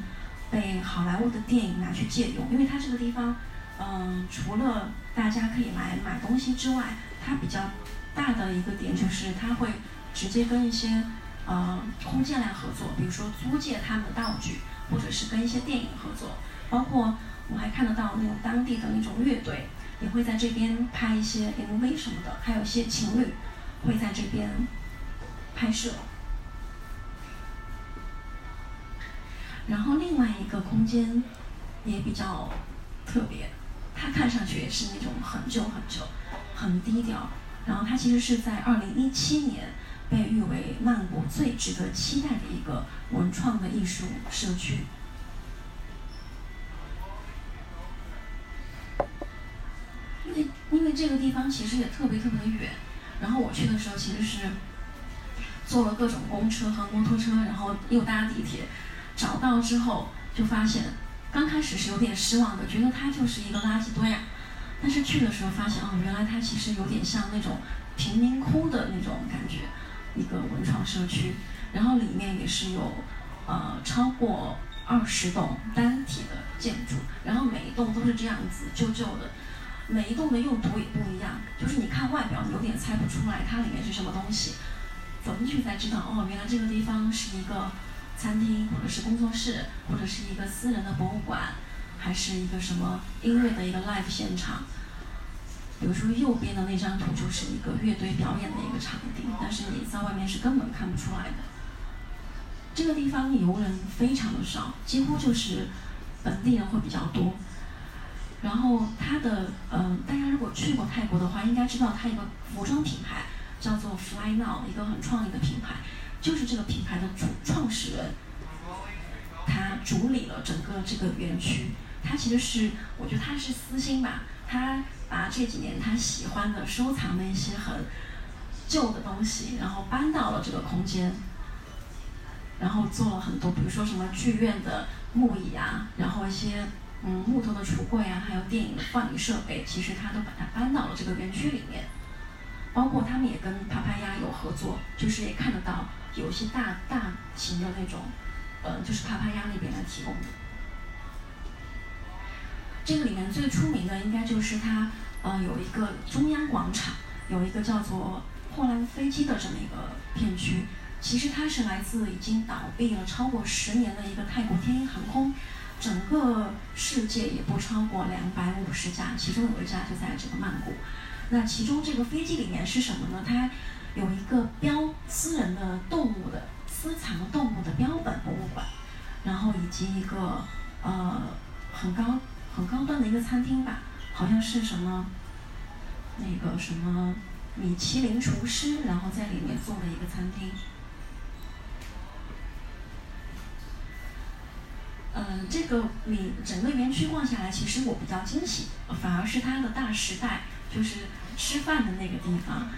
Speaker 3: 被好莱坞的电影拿去借用，因为它这个地方，嗯，除了大家可以来买东西之外，它比较大的一个点就是它会直接跟一些呃空间来合作，比如说租借他们的道具，或者是跟一些电影合作，包括我还看得到那种当地的那种乐队也会在这边拍一些 MV 什么的，还有一些情侣会在这边拍摄。然后另外一个空间也比较特别，它看上去也是那种很旧很旧、很低调。然后它其实是在二零一七年被誉为曼谷最值得期待的一个文创的艺术社区。因为因为这个地方其实也特别特别的远，然后我去的时候其实是坐了各种公车和摩托车，然后又搭地铁。找到之后就发现，刚开始是有点失望的，觉得它就是一个垃圾堆啊。但是去的时候发现，哦，原来它其实有点像那种贫民窟的那种感觉，一个文创社区。然后里面也是有，呃，超过二十栋单体的建筑，然后每一栋都是这样子旧旧的，每一栋的用途也不一样，就是你看外表有点猜不出来它里面是什么东西，走进去才知道，哦，原来这个地方是一个。餐厅，或者是工作室，或者是一个私人的博物馆，还是一个什么音乐的一个 live 现场。比如说右边的那张图就是一个乐队表演的一个场地，但是你在外面是根本看不出来的。这个地方游人非常的少，几乎就是本地人会比较多。然后它的，嗯，大家如果去过泰国的话，应该知道它一个服装品牌叫做 Fly Now，一个很创意的品牌，就是这个品牌的主创始人，他主理了整个这个园区。他其实是，我觉得他是私心吧，他把这几年他喜欢的、收藏的一些很旧的东西，然后搬到了这个空间，然后做了很多，比如说什么剧院的木椅啊，然后一些。嗯，木头的橱柜啊，还有电影的放映设备，其实他都把它搬到了这个园区里面。包括他们也跟帕帕亚有合作，就是也看得到有一些大大型的那种，呃，就是帕帕亚那边来提供的。这个里面最出名的应该就是它，呃，有一个中央广场，有一个叫做破烂飞机的这么一个片区。其实它是来自已经倒闭了超过十年的一个泰国天鹰航空。整个世界也不超过两百五十架，其中有一架就在这个曼谷。那其中这个飞机里面是什么呢？它有一个标私人的动物的私藏动物的标本博物馆，然后以及一个呃很高很高端的一个餐厅吧，好像是什么那个什么米其林厨师，然后在里面做的一个餐厅。嗯，这个你整个园区逛下来，其实我比较惊喜，反而是它的大时代，就是吃饭的那个地方。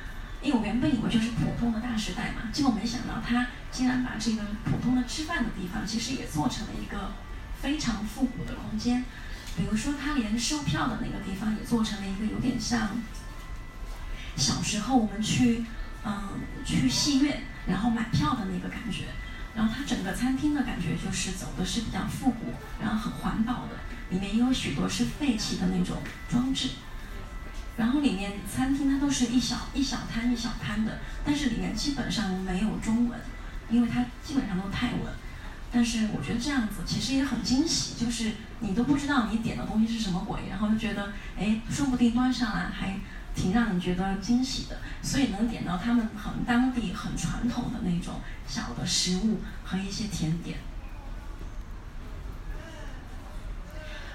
Speaker 3: 因为我原本以为就是普通的大时代嘛，结果没想到他竟然把这个普通的吃饭的地方，其实也做成了一个非常复古的空间。比如说，他连售票的那个地方也做成了一个有点像小时候我们去嗯去戏院然后买票的那个感觉。然后它整个餐厅的感觉就是走的是比较复古，然后很环保的，里面也有许多是废弃的那种装置。然后里面餐厅它都是一小一小摊一小摊的，但是里面基本上没有中文，因为它基本上都泰文。但是我觉得这样子其实也很惊喜，就是你都不知道你点的东西是什么鬼，然后就觉得哎，说不定端上来还。挺让你觉得惊喜的，所以能点到他们很当地、很传统的那种小的食物和一些甜点。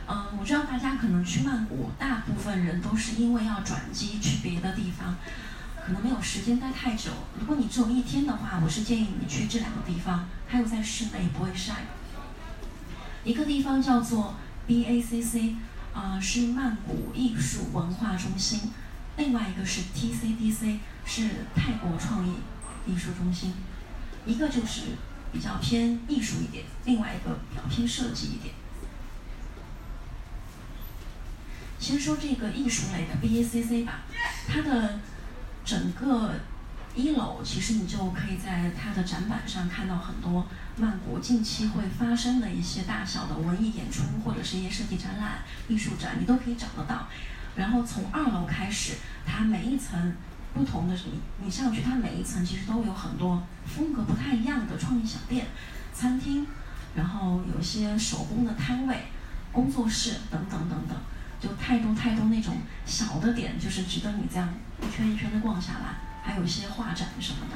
Speaker 3: 嗯，我知道大家可能去曼谷，大部分人都是因为要转机去别的地方，可能没有时间待太久。如果你只有一天的话，我是建议你去这两个地方，还有在室内不会晒。一个地方叫做 BACC，啊，是曼谷艺术文化中心。另外一个是 TCDC，是泰国创意艺术中心，一个就是比较偏艺术一点，另外一个比较偏设计一点。先说这个艺术类的 BACC 吧，它的整个一楼其实你就可以在它的展板上看到很多曼谷近期会发生的一些大小的文艺演出或者是一些设计展览、艺术展，你都可以找得到。然后从二楼开始，它每一层不同的你你上去，它每一层其实都有很多风格不太一样的创意小店、餐厅，然后有些手工的摊位、工作室等等等等，就太多太多那种小的点，就是值得你这样一圈一圈的逛下来。还有一些画展什么的。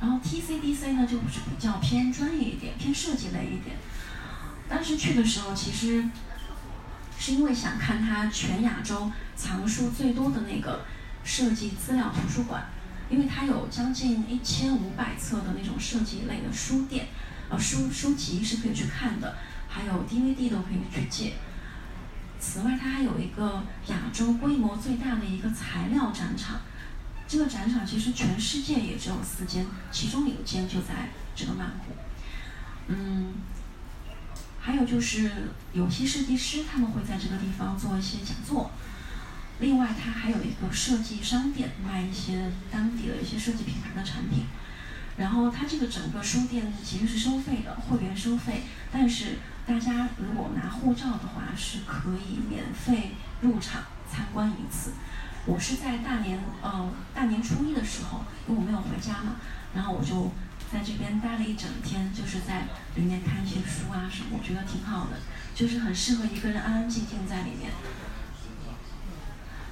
Speaker 3: 然后 TCDC 呢，就是比较偏专业一点、偏设计类一点。当时去的时候，其实。是因为想看它全亚洲藏书最多的那个设计资料图书馆，因为它有将近一千五百册的那种设计类的书店，呃书书籍是可以去看的，还有 DVD 都可以去借。此外，它还有一个亚洲规模最大的一个材料展场，这个展场其实全世界也只有四间，其中有一间就在这个曼谷，嗯。还有就是有些设计师他们会在这个地方做一些讲座，另外它还有一个设计商店，卖一些当地的一些设计品牌的产品。然后它这个整个书店其实是收费的，会员收费，但是大家如果拿护照的话是可以免费入场参观一次。我是在大年呃大年初一的时候，因为我没有回家嘛，然后我就。在这边待了一整天，就是在里面看一些书啊什么，我觉得挺好的，就是很适合一个人安安静静在里面。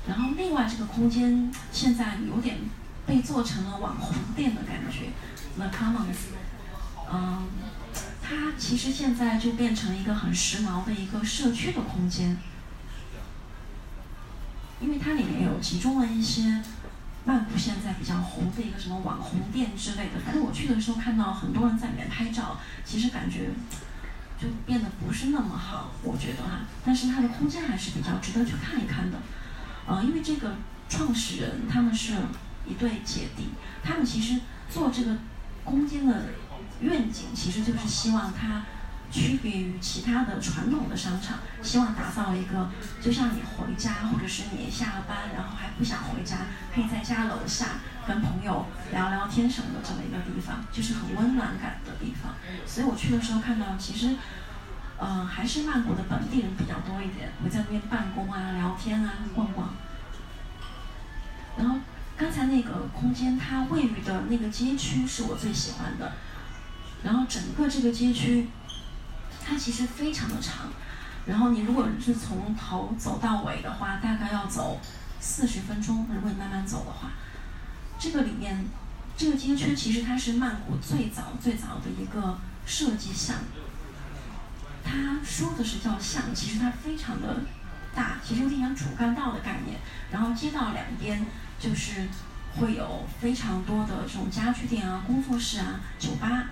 Speaker 3: 然后另外这个空间现在有点被做成了网红店的感觉那 Commons，嗯，它其实现在就变成一个很时髦的一个社区的空间，因为它里面有集中了一些曼谷现在比较红的一个什么网红店之类的。反正我去的时候看到很多人在里面拍照，其实感觉就变得不是那么好，我觉得哈。但是它的空间还是比较值得去看一看的，呃，因为这个创始人他们是一对姐弟，他们其实做这个空间的。愿景其实就是希望它区别于其他的传统的商场，希望打造一个就像你回家或者是你下了班然后还不想回家，可以在家楼下跟朋友聊聊天什么的这么一个地方，就是很温暖感的地方。所以我去的时候看到，其实，呃，还是曼谷的本地人比较多一点，会在那边办公啊、聊天啊、逛逛。然后刚才那个空间它位于的那个街区是我最喜欢的。然后整个这个街区，它其实非常的长，然后你如果是从头走到尾的话，大概要走四十分钟。如果你慢慢走的话，这个里面这个街区其实它是曼谷最早最早的一个设计巷，它说的是叫巷，其实它非常的大，其实有点像主干道的概念。然后街道两边就是会有非常多的这种家具店啊、工作室啊、酒吧。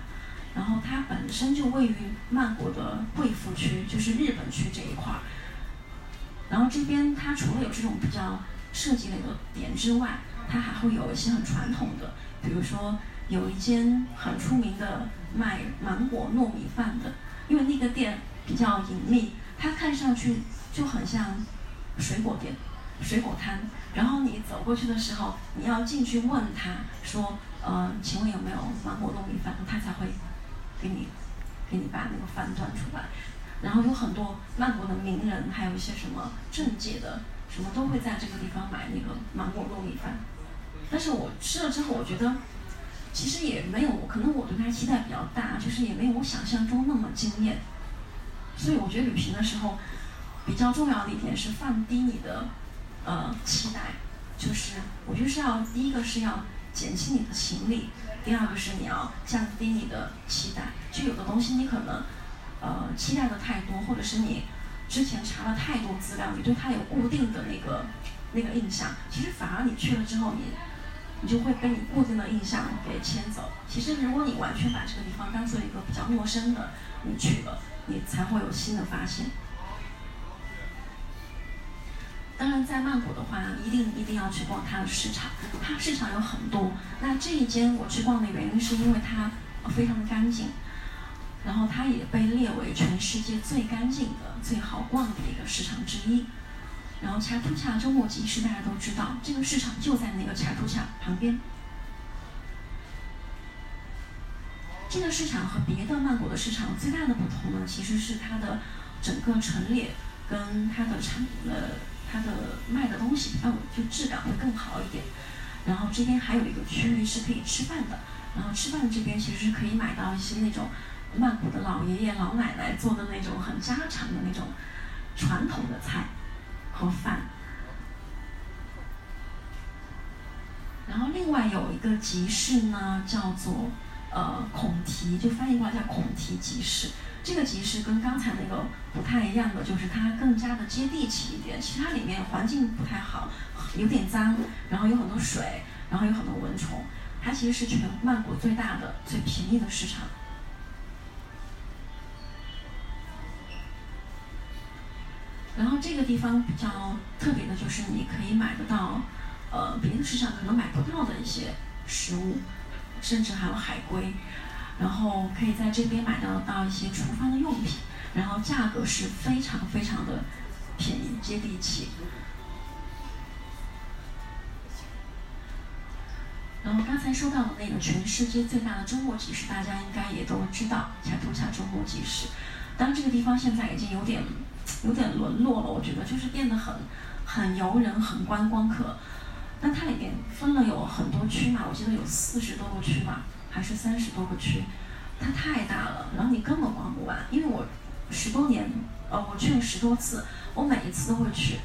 Speaker 3: 然后它本身就位于曼谷的贵妇区，就是日本区这一块儿。然后这边它除了有这种比较设计类的点之外，它还会有一些很传统的，比如说有一间很出名的卖芒果糯米饭的，因为那个店比较隐秘，它看上去就很像水果店、水果摊。然后你走过去的时候，你要进去问他说：“呃，请问有没有芒果糯米饭？”他才会。给你，给你把那个饭端出来，然后有很多曼谷的名人，还有一些什么政界的，什么都会在这个地方买那个芒果糯米饭。但是我吃了之后，我觉得其实也没有，可能我对它期待比较大，就是也没有我想象中那么惊艳。所以我觉得旅行的时候，比较重要的一点是放低你的呃期待，就是我觉得是要第一个是要减轻你的行李。第二个是你要降低你的期待，就有的东西你可能，呃，期待的太多，或者是你之前查了太多资料，你对它有固定的那个那个印象，其实反而你去了之后，你你就会被你固定的印象给牵走。其实如果你完全把这个地方当做一个比较陌生的，你去了，你才会有新的发现。当然，在曼谷的话，一定一定要去逛它的市场。它市场有很多。那这一间我去逛的原因是因为它非常的干净，然后它也被列为全世界最干净的、最好逛的一个市场之一。然后恰图恰周末集市大家都知道，这个市场就在那个恰图恰旁边。这个市场和别的曼谷的市场最大的不同呢，其实是它的整个陈列跟它的产呃。它的卖的东西，嗯，就质感会更好一点。然后这边还有一个区域是可以吃饭的，然后吃饭这边其实是可以买到一些那种曼谷的老爷爷老奶奶做的那种很家常的那种传统的菜和饭。然后另外有一个集市呢，叫做呃孔提，就翻译过来叫孔提集市。这个集市跟刚才那个不太一样的，就是它更加的接地气一点。其他里面环境不太好，有点脏，然后有很多水，然后有很多蚊虫。它其实是全曼谷最大的、最便宜的市场。然后这个地方比较特别的就是你可以买得到，呃，别的市场可能买不到的一些食物，甚至还有海龟。然后可以在这边买到到一些厨房的用品，然后价格是非常非常的便宜，接地气。然后刚才说到的那个全世界最大的周末集市，大家应该也都知道，恰图恰周末集市。当然这个地方现在已经有点有点沦落了，我觉得就是变得很很游人、很观光客。但它里面分了有很多区嘛，我记得有四十多个区吧。还是三十多个区，它太大了，然后你根本逛不完。因为我十多年，呃，我去了十多次，我每一次都会去，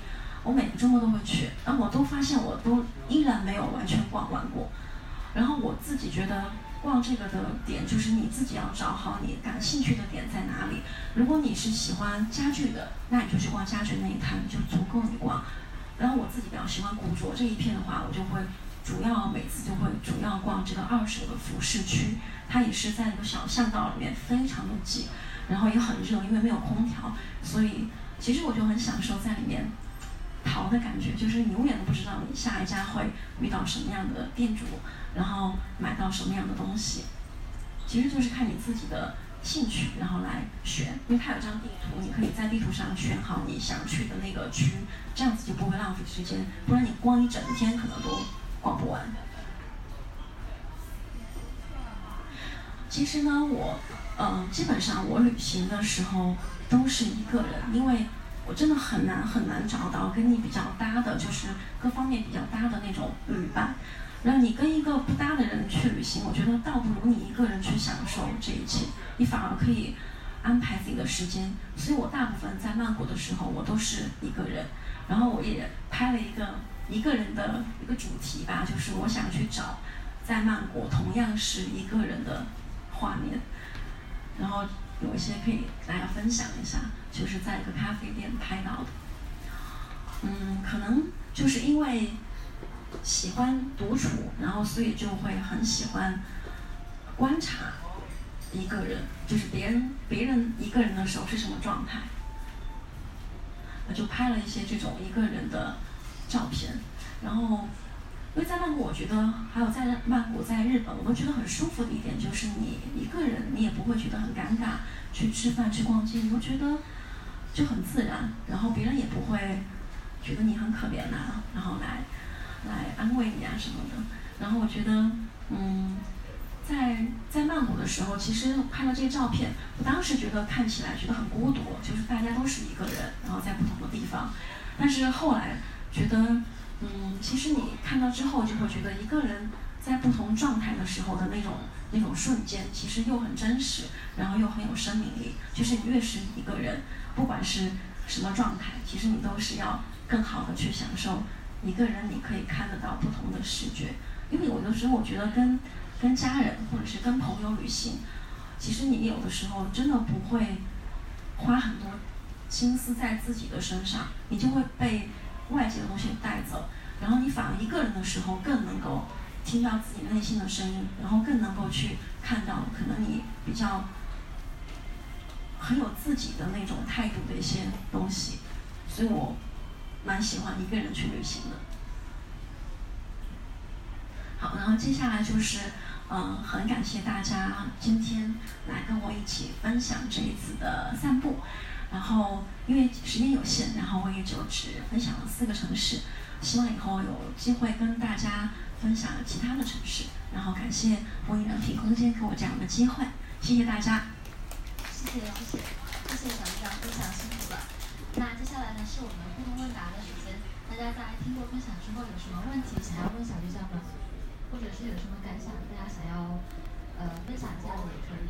Speaker 3: 我每个周末都会去，然后我都发现我都依然没有完全逛完过。然后我自己觉得逛这个的点就是你自己要找好你感兴趣的点在哪里。如果你是喜欢家具的，那你就去逛家具那一摊就足够你逛。然后我自己比较喜欢古着这一片的话，我就会主要每次就会主要逛这个二手的服饰区，它也是在一个小巷道里面，非常的挤，然后也很热，因为没有空调，所以其实我就很享受在里面淘的感觉，就是你永远都不知道你下一家会遇到什么样的店主，然后买到什么样的东西，其实就是看你自己的。兴趣，然后来选，因为它有张地图，你可以在地图上选好你想去的那个区，这样子就不会浪费时间，不然你逛一整天可能都逛不完。其实呢，我，嗯，基本上我旅行的时候都是一个人，因为我真的很难很难找到跟你比较搭的，就是各方面比较搭的那种旅伴。然后你跟一个不搭的人去旅行，我觉得倒不如你一个人去享受这一切，你反而可以安排自己的时间。所以我大部分在曼谷的时候，我都是一个人。然后我也拍了一个一个人的一个主题吧，就是我想去找在曼谷同样是一个人的画面。然后有一些可以大家分享一下，就是在一个咖啡店拍到的。嗯，可能就是因为。喜欢独处，然后所以就会很喜欢观察一个人，就是别人别人一个人的时候是什么状态，我就拍了一些这种一个人的照片。然后因为在曼谷，我觉得还有在曼谷在日本，我都觉得很舒服的一点就是你一个人，你也不会觉得很尴尬，去吃饭去逛街，你会觉得就很自然，然后别人也不会觉得你很可怜呐，然后来。来安慰你啊什么的，然后我觉得，嗯，在在曼谷的时候，其实看到这些照片，我当时觉得看起来觉得很孤独，就是大家都是一个人，然后在不同的地方。但是后来觉得，嗯，其实你看到之后就会觉得，一个人在不同状态的时候的那种那种瞬间，其实又很真实，然后又很有生命力。就是你越是一个人，不管是什么状态，其实你都是要更好的去享受。一个人你可以看得到不同的视觉，因为有的时候我觉得跟跟家人或者是跟朋友旅行，其实你有的时候真的不会花很多心思在自己的身上，你就会被外界的东西带走，然后你反而一个人的时候更能够听到自己内心的声音，然后更能够去看到可能你比较很有自己的那种态度的一些东西，所以我。蛮喜欢一个人去旅行的。好，然后接下来就是，嗯，很感谢大家今天来跟我一起分享这一次的散步。然后因为时间有限，然后我也就只分享了四个城市。希望以后有机会跟大家分享其他的城市。然后感谢播音人品空间给我这样的机会，谢谢大家。
Speaker 1: 谢谢谢谢谢谢小队长分享辛苦了。那接下来呢是我们互动问答的时间，大家在听过分享之后有什么问题想要问小鱼酱的，或者是有什么感想，大家想要呃分享一下的也可以。